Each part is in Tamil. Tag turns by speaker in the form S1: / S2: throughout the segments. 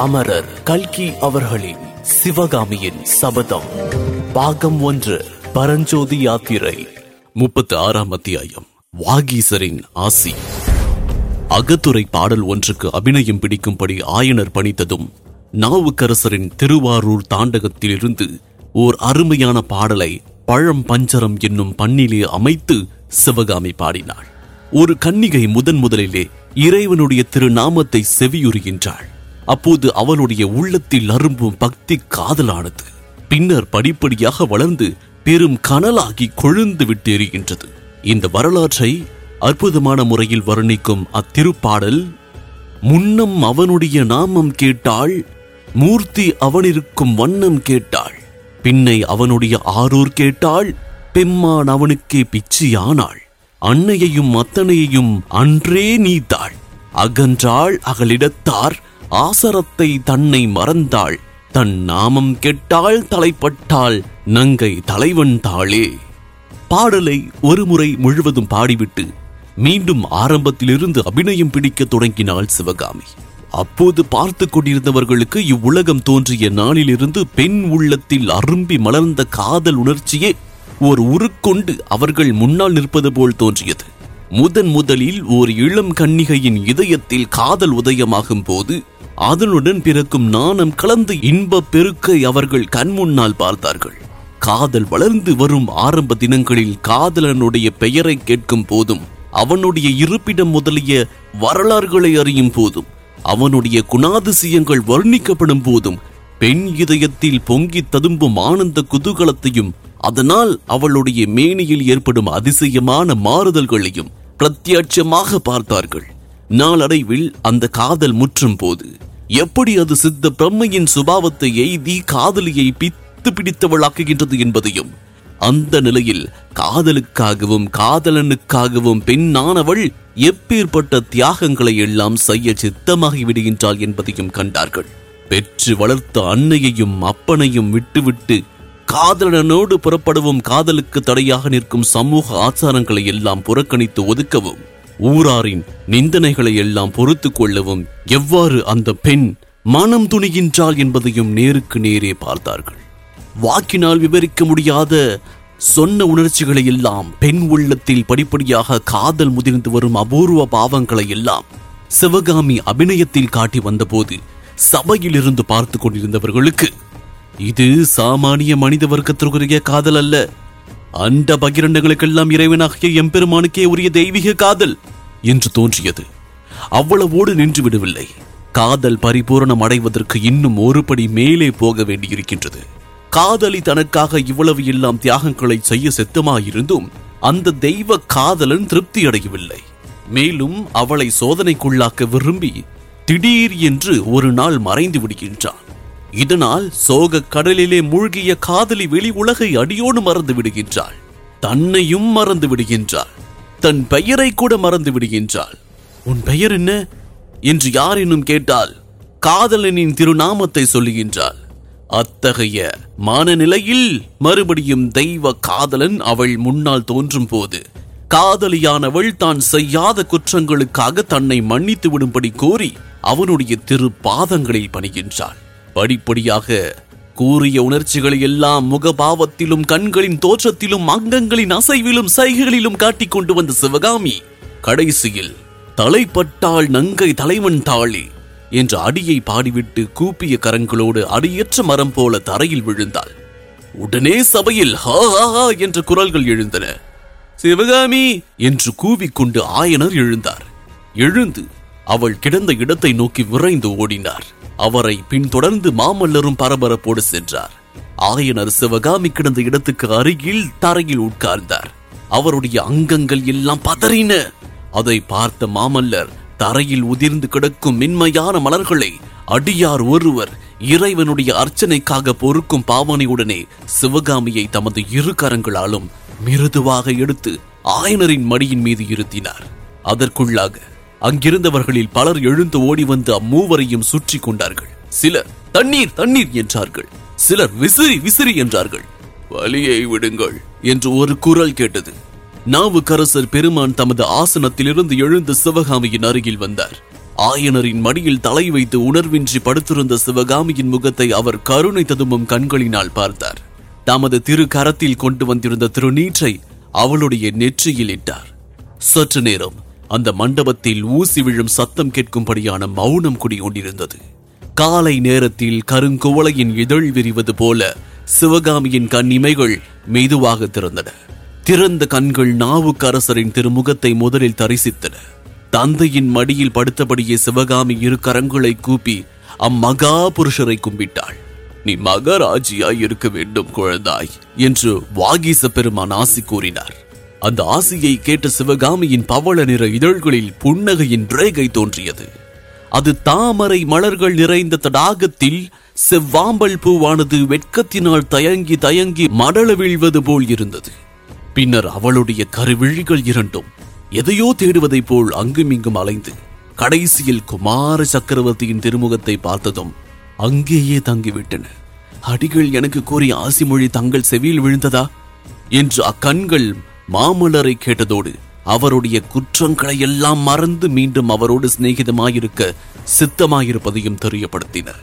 S1: அமரர் கல்கி அவர்களின் சிவகாமியின் சபதம். பாகம் ஒன்று பரஞ்சோதி யாத்திரை முப்பத்தி ஆறாம் அத்தியாயம். வாகீசரின் ஆசி. அகத்துறை பாடல் ஒன்றுக்கு அபிநயம் பிடிக்கும்படி ஆயனர் பணித்ததும் நாவுக்கரசரின் திருவாரூர் தாண்டகத்திலிருந்து ஓர் அருமையான பாடலை பழம் பஞ்சரம் என்னும் பண்ணிலே அமைத்து சிவகாமி பாடினாள். ஒரு கன்னிகை முதன் முதலிலே இறைவனுடைய திருநாமத்தை செவியுறுகின்றாள். அப்போது அவளுடைய உள்ளத்தில் அரும்பும் பக்தி காதலானது. பின்னர் படிப்படியாக வளர்ந்து பெரும் கனலாகி கொழுந்து விட்டு எரிகின்றது இந்த வரலாற்றை அற்புதமான முறையில் வர்ணிக்கும் அத்திருப்பாடல் முன்னம் அவனுடைய நாமம் கேட்டாள் மூர்த்தி அவனிருக்கும் வண்ணம் கேட்டாள் பின்னை அவனுடைய ஆரூர் கேட்டாள் பெம்மான் அவனுக்கே பிச்சியானாள் அன்னையையும் அத்தனையையும் அன்றே நீத்தாள் அகன்றாள் அகலிடத்தார் ஆசரத்தை தன்னை மறந்தாள். தன் நாமம் கெட்டால் தலைப்பட்டாள் நங்கை தலைவன் தாளே. பாடலை ஒருமுறை முழுவதும் பாடிவிட்டு மீண்டும் ஆரம்பத்திலிருந்து அபிநயம் பிடிக்க தொடங்கினாள் சிவகாமி. அப்போது பார்த்து கொண்டிருந்தவர்களுக்கு இவ்வுலகம் தோன்றிய நாளிலிருந்து பெண் உள்ளத்தில் அரும்பி மலர்ந்த காதல் உணர்ச்சியே ஓர் உருக்கொண்டு அவர்கள் முன்னால் நிற்பது போல் தோன்றியது. முதன் முதலில் ஓர் இளம் கன்னிகையின் இதயத்தில் காதல் உதயமாகும் போது அதனுடன் பிறக்கும் நாணம் கலந்து இன்பப் பெருக்கை அவர்கள் கண்முன்னால் பார்த்தார்கள். காதல் வளர்ந்து வரும் ஆரம்ப தினங்களில் காதலனுடைய பெயரை கேட்கும் போதும் அவனுடைய இருப்பிடம் முதலிய வரலாறுகளை அறியும் போதும் அவனுடைய குணாதிசயங்கள் வர்ணிக்கப்படும் போதும் பெண் இதயத்தில் பொங்கி ததும்பும் ஆனந்த குதூகலத்தையும் அதனால் அவளுடைய மேனியில் ஏற்படும் அதிசயமான மாறுதல்களையும் பிரத்யட்சமாக பார்த்தார்கள். நாளடைவில் அந்த காதல் முற்றும் போது எப்படி அது சித்த பிரம்மையின் சுபாவத்தை எய்தி காதலியை பித்து பிடித்தவளாக்குகின்றது என்பதையும் அந்த நிலையில் காதலுக்காகவும் காதலனுக்காகவும் பெண்ணானவள் எப்பேற்பட்ட தியாகங்களை எல்லாம் செய்ய சித்தமாகி விடுகின்றாள் என்பதையும் கண்டார்கள். பெற்று வளர்த்த அன்னையையும் அப்பனையும் விட்டுவிட்டு காதலனோடு புறப்படவும் காதலுக்கு தடையாக நிற்கும் சமூக ஆச்சாரங்களை எல்லாம் புறக்கணித்து ஒதுக்கவும் ஊராரின் நிந்தனைகளை எல்லாம் பொறுத்து கொள்ளவும் எவ்வாறு அந்த பெண் மனம் துணிகின்றாள் என்பதையும் நேருக்கு நேரே பார்த்தார்கள். வாக்கினால் விவரிக்க முடியாத சொன்ன உணர்ச்சிகளை எல்லாம் பெண் உள்ளத்தில் படிப்படியாக காதல் முதிர்ந்து வரும் அபூர்வ பாவங்களை எல்லாம் சிவகாமி அபிநயத்தில் காட்டி வந்தபோது சபையில் இருந்து பார்த்து கொண்டிருந்தவர்களுக்கு இது சாமானிய மனித வர்க்கத்திற்குரிய காதல் அல்ல. அந்த பகிரண்டங்களுக்கெல்லாம் இறைவனாகிய எம்பெருமானுக்கே உரிய தெய்வீக காதல் என்று தோன்றியது. அவ்வளவோடு நின்று விடவில்லை. காதல் பரிபூரணம் அடைவதற்கு இன்னும் ஒருபடி மேலே போக வேண்டியிருக்கின்றது. காதலி தனக்காக இவ்வளவு எல்லாம் தியாகங்களை செய்ய செத்தமாயிருந்தும் அந்த தெய்வ காதலன் திருப்தி அடையவில்லை. மேலும் அவளை சோதனைக்குள்ளாக்க விரும்பி திடீர் என்று ஒரு நாள் மறைந்து விடுகின்றான். இதனால் சோக கடலிலே மூழ்கிய காதலி வெளி உலகை அடியோடு மறந்து விடுகின்றாள். தன்னையும் மறந்து விடுகின்றாள். தன் பெயரை கூட மறந்து விடுகின்றாள். உன் பெயர் என்ன? என்று யாரேனும் கேட்டால் காதலனின் திருநாமத்தை சொல்லுகின்றாள். அத்தகைய மானநிலையில் மறுபடியும் தெய்வ காதலன் அவள் முன்னால் தோன்றும் போது காதலியானவள் தான் செய்யாத குற்றங்களுக்காக தன்னை மன்னித்து விடும்படி கோரி அவனுடைய திரு பாதங்களில் பணிகின்றாள். படிப்படியாக கூறிய உணர்ச்சிகளை எல்லாம் முகபாவத்திலும் கண்களின் தோற்றத்திலும் அங்கங்களின் அசைவிலும் சைகைகளிலும் காட்டிக் கொண்டு வந்த சிவகாமி கடைசியில் தலைப்பட்டாள் நங்கை தலைவன் தாளி என்ற அடியை பாடிவிட்டு கூப்பிய கரங்களோடு அடியற்ற மரம் போல தரையில் விழுந்தாள். உடனே சபையில் ஹா ஹா ஹா என்ற குரல்கள் எழுந்தன. சிவகாமி என்று கூவிக்கொண்டு ஆயனர் எழுந்தார். எழுந்து அவள் கிடந்த இடத்தை நோக்கி விரைந்து ஓடினார். அவரை பின்தொடர்ந்து மாமல்லரும் பரபரப்போடு சென்றார். ஆயனர் சிவகாமி கிடந்த இடத்துக்கு அருகில் தரையில் உட்கார்ந்தார். அவருடைய அங்கங்கள் எல்லாம் பதறின. அதை பார்த்த மாமல்லர் தரையில் உதிர்ந்து கிடக்கும் மென்மையான மலர்களை அடியார் ஒருவர் இறைவனுடைய அர்ச்சனைக்காக பொறுக்கும் பாவனையுடனே சிவகாமியை தமது இரு கரங்களாலும் மிருதுவாக எடுத்து ஆயனரின் மடியின் மீது இருத்தினார். அதற்குள்ளாக அங்கிருந்தவர்களில் பலர் எழுந்து ஓடி வந்து அம்மூவரையும் சுற்றி கொண்டார்கள். சிலர் தண்ணீர் தண்ணீர் என்றார்கள். சிலர் விசிறி விசிறி என்றார்கள். வலியை விடுங்கள் என்று ஒரு குரல் கேட்டது. நாவுக்கரசர் பெருமான் தமது ஆசனத்திலிருந்து எழுந்து சிவகாமியின் அருகில் வந்தார். ஆயனரின் மடியில் தலை வைத்து உணர்வின்றி படுத்திருந்த சிவகாமியின் முகத்தை அவர் கருணை ததும்பும் கண்களினால் பார்த்தார். தமது திரு கரத்தில் கொண்டு வந்திருந்த திருநீற்றை அவளுடைய நெற்றியில் இட்டார். சற்று நேரம் அந்த மண்டபத்தில் ஊசி விழும் சத்தம் கேட்கும்படியான மௌனம் குடிகொண்டிருந்தது. காலை நேரத்தில் கருங்குவளையின் இதழ் விரிவது போல சிவகாமியின் கண் இமைகள் மெதுவாக திறந்தன. திறந்த கண்கள் நாவுக்கரசரின் திருமுகத்தை முதலில் தரிசித்தன. தந்தையின் மடியில் படுத்தபடியே சிவகாமி இரு கரங்களை கூப்பி அம்மகா புருஷரை கும்பிட்டாள். நீ மகராஜியாய் இருக்க வேண்டும் குழந்தாய் என்று வாகீச பெருமான் ஆசி கூறினார். அந்த ஆசையை கேட்ட சிவகாமியின் பவள நிற இதழ்களில் புன்னகையின் ரேகை தோன்றியது. அது தாமரை மலர்கள் நிறைந்த தடாகத்தில் செவ்வாம்பல் பூவானது வெட்கத்தினால் தயங்கி தயங்கி மடல வீழ்வது போல் இருந்தது. பின்னர் அவளுடைய கருவிழிகள் இரண்டும் எதையோ தேடுவதைப் போல் அங்குமிங்கும் அலைந்து கடைசியில் குமார சக்கரவர்த்தியின் திருமுகத்தை பார்த்ததும் அங்கேயே தங்கிவிட்டன. அடிகள் எனக்கு கூறிய ஆசிமொழி தங்கள் செவியில் விழுந்ததா? என்று அக்கண்கள் மாமல்லரை கேட்டதோடு அவருடைய குற்றங்களை எல்லாம் மறந்து மீண்டும் அவரோடு சிநேகிதமாயிருக்க சித்தமாயிருப்பதையும் தெரியப்படுத்தினர்.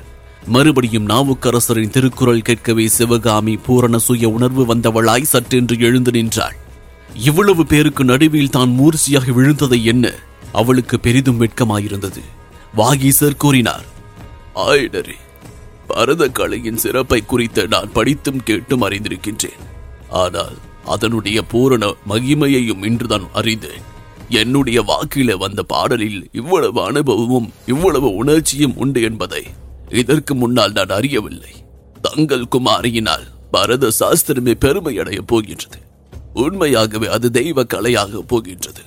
S1: மறுபடியும் நாவுக்கரசரின் திருக்குறள் கேட்கவே சிவகாமி பூரண சுய உணர்வு வந்தவளாய் சற்றென்று எழுந்து நின்றாள். இவ்வளவு பேருக்கு நடுவில் தான் மூர்ச்சியாக விழுந்ததை என்ன அவளுக்கு பெரிதும் வெட்கமாயிருந்தது. வாகீசர் கூறினார் ஆயிடரே பரத கலையின் சிறப்பை குறித்து நான் படித்தும் கேட்டும் அறிந்திருக்கின்றேன். ஆனால் அதனுடைய பூரண மகிமையையும் இன்றுதான் அறிந்தேன். என்னுடைய வாக்கில வந்த பாடலில் இவ்வளவு அனுபவமும் இவ்வளவு உணர்ச்சியும் உண்டு என்பதை இதற்கு முன்னால் நான் அறியவில்லை. தங்கள் குமாரியினால் பரத சாஸ்திரமே பெருமை அடைய போகின்றது. உண்மையாகவே அது தெய்வ கலையாக போகின்றது.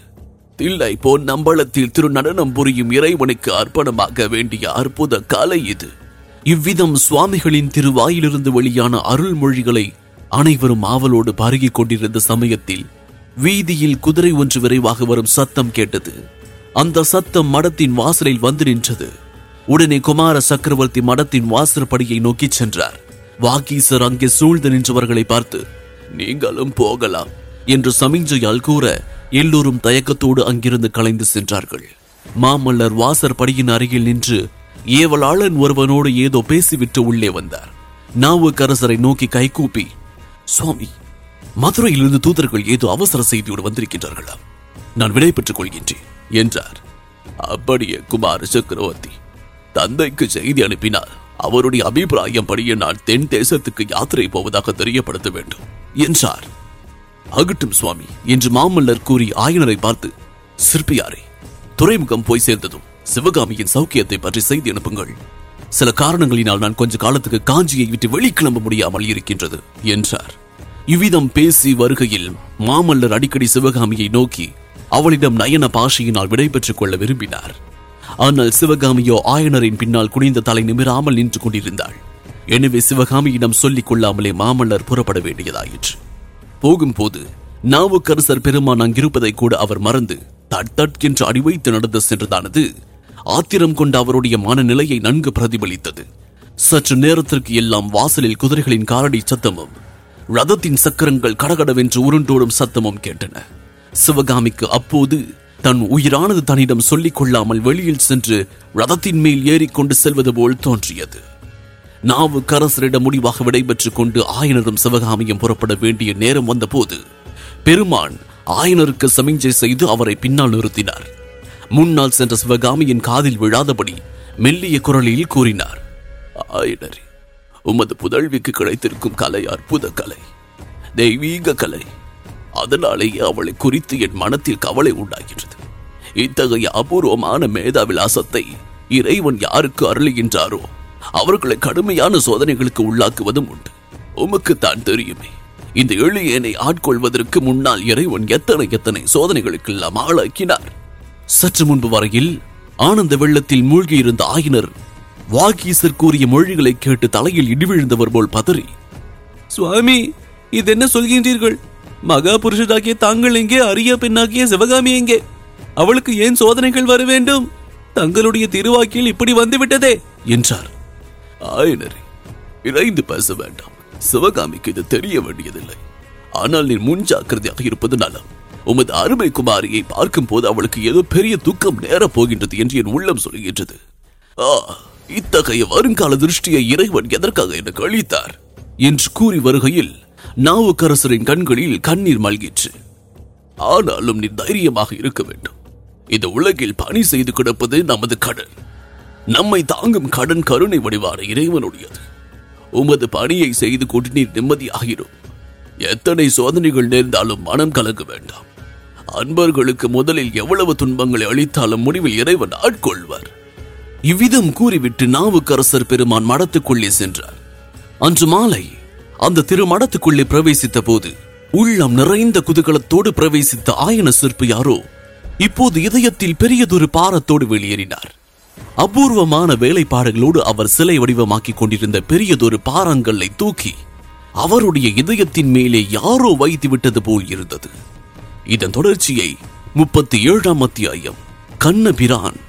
S1: தில்லை போன் நம்பளத்தில் திரு நடனம் புரியும் இறைவனுக்கு அர்ப்பணமாக வேண்டிய அற்புத கலை இது. இவ்விதம் சுவாமிகளின் திருவாயிலிருந்து வெளியான அருள்மொழிகளை அனைவரும் ஆவலோடு பருகிக் கொண்டிருந்த சமயத்தில் வீதியில் குதிரை ஒன்று விரைவாக வரும் சத்தம் கேட்டது. அந்த சத்தம் மடத்தின் வாசலில் வந்து நின்றது. உடனே குமார சக்கரவர்த்தி மடத்தின் வாசற்படியை நோக்கி சென்றார். வாகீசர் அங்கே சூழ்ந்து நின்றவர்களை பார்த்து நீங்களும் போகலாம் என்று சமிஞ்சையால் கூற எல்லோரும் தயக்கத்தோடு அங்கிருந்து கலைந்து சென்றார்கள். மாமல்லர் வாசற்படியின் அருகில் நின்று ஏவலாளன் ஒருவனோடு ஏதோ பேசிவிட்டு உள்ளே வந்தார். நாவுக்கரசரை நோக்கி கைகூப்பி சுவாமி மதுரையிலிருந்து தூதர்கள் ஏதோ அவசர செய்தியோடு வந்திருக்கின்றார்களாம் நான் விடை பெற்றுக் கொள்கின்றேன் என்றார். அப்படியே குமார சக்கரவர்த்தி தந்தைக்கு செய்தி அனுப்பினால் அவருடைய அபிப்பிராயம் படியே நான் தென் தேசத்துக்கு யாத்திரை போவதாக தெரியப்படுத்த வேண்டும் என்றார். ஆகட்டும் சுவாமி என்று மாமல்லர் கூறி ஆயனரை பார்த்து சிற்பியாரே துறைமுகம் போய் சேர்ந்ததும் சிவகாமியின் சௌக்கியத்தை பற்றி செய்தி அனுப்புங்கள். சில காரணங்களினால் நான் கொஞ்ச காலத்துக்கு காஞ்சியை விட்டு வெளிக்கிளம்ப முடியாமல் இருக்கின்றது என்றார். இவ்விதம் பேசி வருகையில் மாமல்லர் அடிக்கடி சிவகாமியை நோக்கி அவளிடம் நயன பாஷையினால் விடைபெற்றுக் கொள்ள விரும்பினார். ஆனால் சிவகாமியோ ஆயனரின் பின்னால் குனிந்த தலை நிமிராமல் நின்று கொண்டிருந்தாள். எனவே சிவகாமியிடம் சொல்லிக் கொள்ளாமலே மாமல்லர் புறப்பட வேண்டியதாயிற்று. போகும்போது நாவுக்கரசர் பெருமான் அங்கிருப்பதை கூட அவர் மறந்து தட் தட் என்று அடிவைத்து நடந்து சென்றதானது ஆத்திரம் கொண்ட அவருடைய மனநிலையை நன்கு பிரதிபலித்தது. சற்று நேரத்திற்கு எல்லாம் வாசலில் குதிரைகளின் காரடி சத்தமும் ரதத்தின் சக்கரங்கள் கடகடவென்று உருண்டோடும் சத்தமும் கேட்டன. சிவகாமிக்கு அப்போது தன் உயிரானது தன்னிடம் சொல்லிக் கொள்ளாமல் வெளியில் சென்று ரதத்தின் மேல் ஏறிக்கொண்டு செல்வது போல் தோன்றியது. நாவு கரசரிடம் முடிவாக விடைபெற்றுக் கொண்டு ஆயனரும் சிவகாமியும் புறப்பட வேண்டிய நேரம் வந்தபோது பெருமான் ஆயனருக்கு சமிஞ்சை செய்து அவரை பின்னால் நிறுத்தினார். முன்னால் சென்ற சிவகாமியின் காதில் விழாதபடி மெல்லிய குரலில் கூறினார் ஆயனரே உமது புதல்விக்கு கிடைத்திருக்கும் கலை அற்புத கலை தெய்வீக கலை. அதனாலேயே அவளை குறித்து என் மனத்தில் கவலை உண்டாகின்றது. இத்தகைய அபூர்வமான மேதாவிலாசத்தை இறைவன் யாருக்கு அருளுகின்றாரோ அவர்களை கடுமையான சோதனைகளுக்கு உள்ளாக்குவதும் உண்டு. உமக்கு தான் தெரியுமே இந்த எளியனை ஆட்கொள்வதற்கு முன்னால் இறைவன் எத்தனை எத்தனை சோதனைகளுக்கெல்லாம் ஆளாக்கினார். சற்று முன்பு வரையில் ஆனந்த வெள்ளத்தில் மூழ்கியிருந்த ஆயினர் வாகீசர் கூறிய மொழிகளை கேட்டு தலையில் இடிவிழுந்தவர் போல் பதறி. சுவாமி இது என்ன சொல்கின்றீர்கள்? மகா புருஷராகிய தாங்கள் எங்கே அரிய பெண்ணாகிய சிவகாமி எங்கே? அவளுக்கு ஏன் சோதனைகள் வர வேண்டும்? தங்களுடைய திருவாக்கில் இப்படி வந்துவிட்டதே என்றார். ஆயனரே இறைந்து பேச வேண்டாம். சிவகாமிக்கு இது தெரிய வேண்டியதில்லை. ஆனால் நீ முன் ஜாக்கிரதையாக இருப்பது நலம். உமது அருமை குமாரியை பார்க்கும் போது அவளுக்கு ஏதோ பெரிய துக்கம் நேரப் போகின்றது என்று என் உள்ளம் சொல்கின்றது. ஆ இத்தகைய வருங்கால திருஷ்டியை இறைவன் எதற்காக எனக்கு அளித்தார்? என்று கூறி வருகையில் நாவுக்கரசரின் கண்களில் கண்ணீர் மல்கிற்று. ஆனாலும் நீ தைரியமாக இருக்க வேண்டும். இந்த உலகில் பணி செய்து கிடப்பது நமது கடன். நம்மை தாங்கும் கடன் கருணை வடிவான இறைவனுடையது. உமது பணியை செய்து கொண்டு நீர் நிம்மதியாகிறோம். எத்தனை சோதனைகள் நேர்ந்தாலும் மனம் கலங்க வேண்டாம். அன்பர்களுக்கு முதலில் எவ்வளவு துன்பங்களை அளித்தாலும் முடிவில் இறைவன் ஆட்கொள்வார். இவ்விதம் கூறிவிட்டு நாவுக்கரசர் பெருமான் மடத்துக்குள்ளே சென்றார். அன்று மாலை அந்த திருமடத்துக்குள்ளே பிரவேசித்த போது உள்ளம் நிறைந்த குதூகலத்தோடு பிரவேசித்த ஆயன சிற்பு யாரோ இப்போது இதயத்தில் பெரியதொரு பாரத்தோடு வெளியேறினார். அபூர்வமான வேலைப்பாடுகளோடு அவர் சிலை வடிவமாக்கிக் கொண்டிருந்த பெரியதொரு பாறாங்கல்லை தூக்கி அவருடைய இதயத்தின் மேலே யாரோ வைத்து விட்டது போல் இருந்தது. இதன் தொடர்ச்சியை முப்பத்தி ஏழாம் அத்தியாயம். கண்ணபிரான்.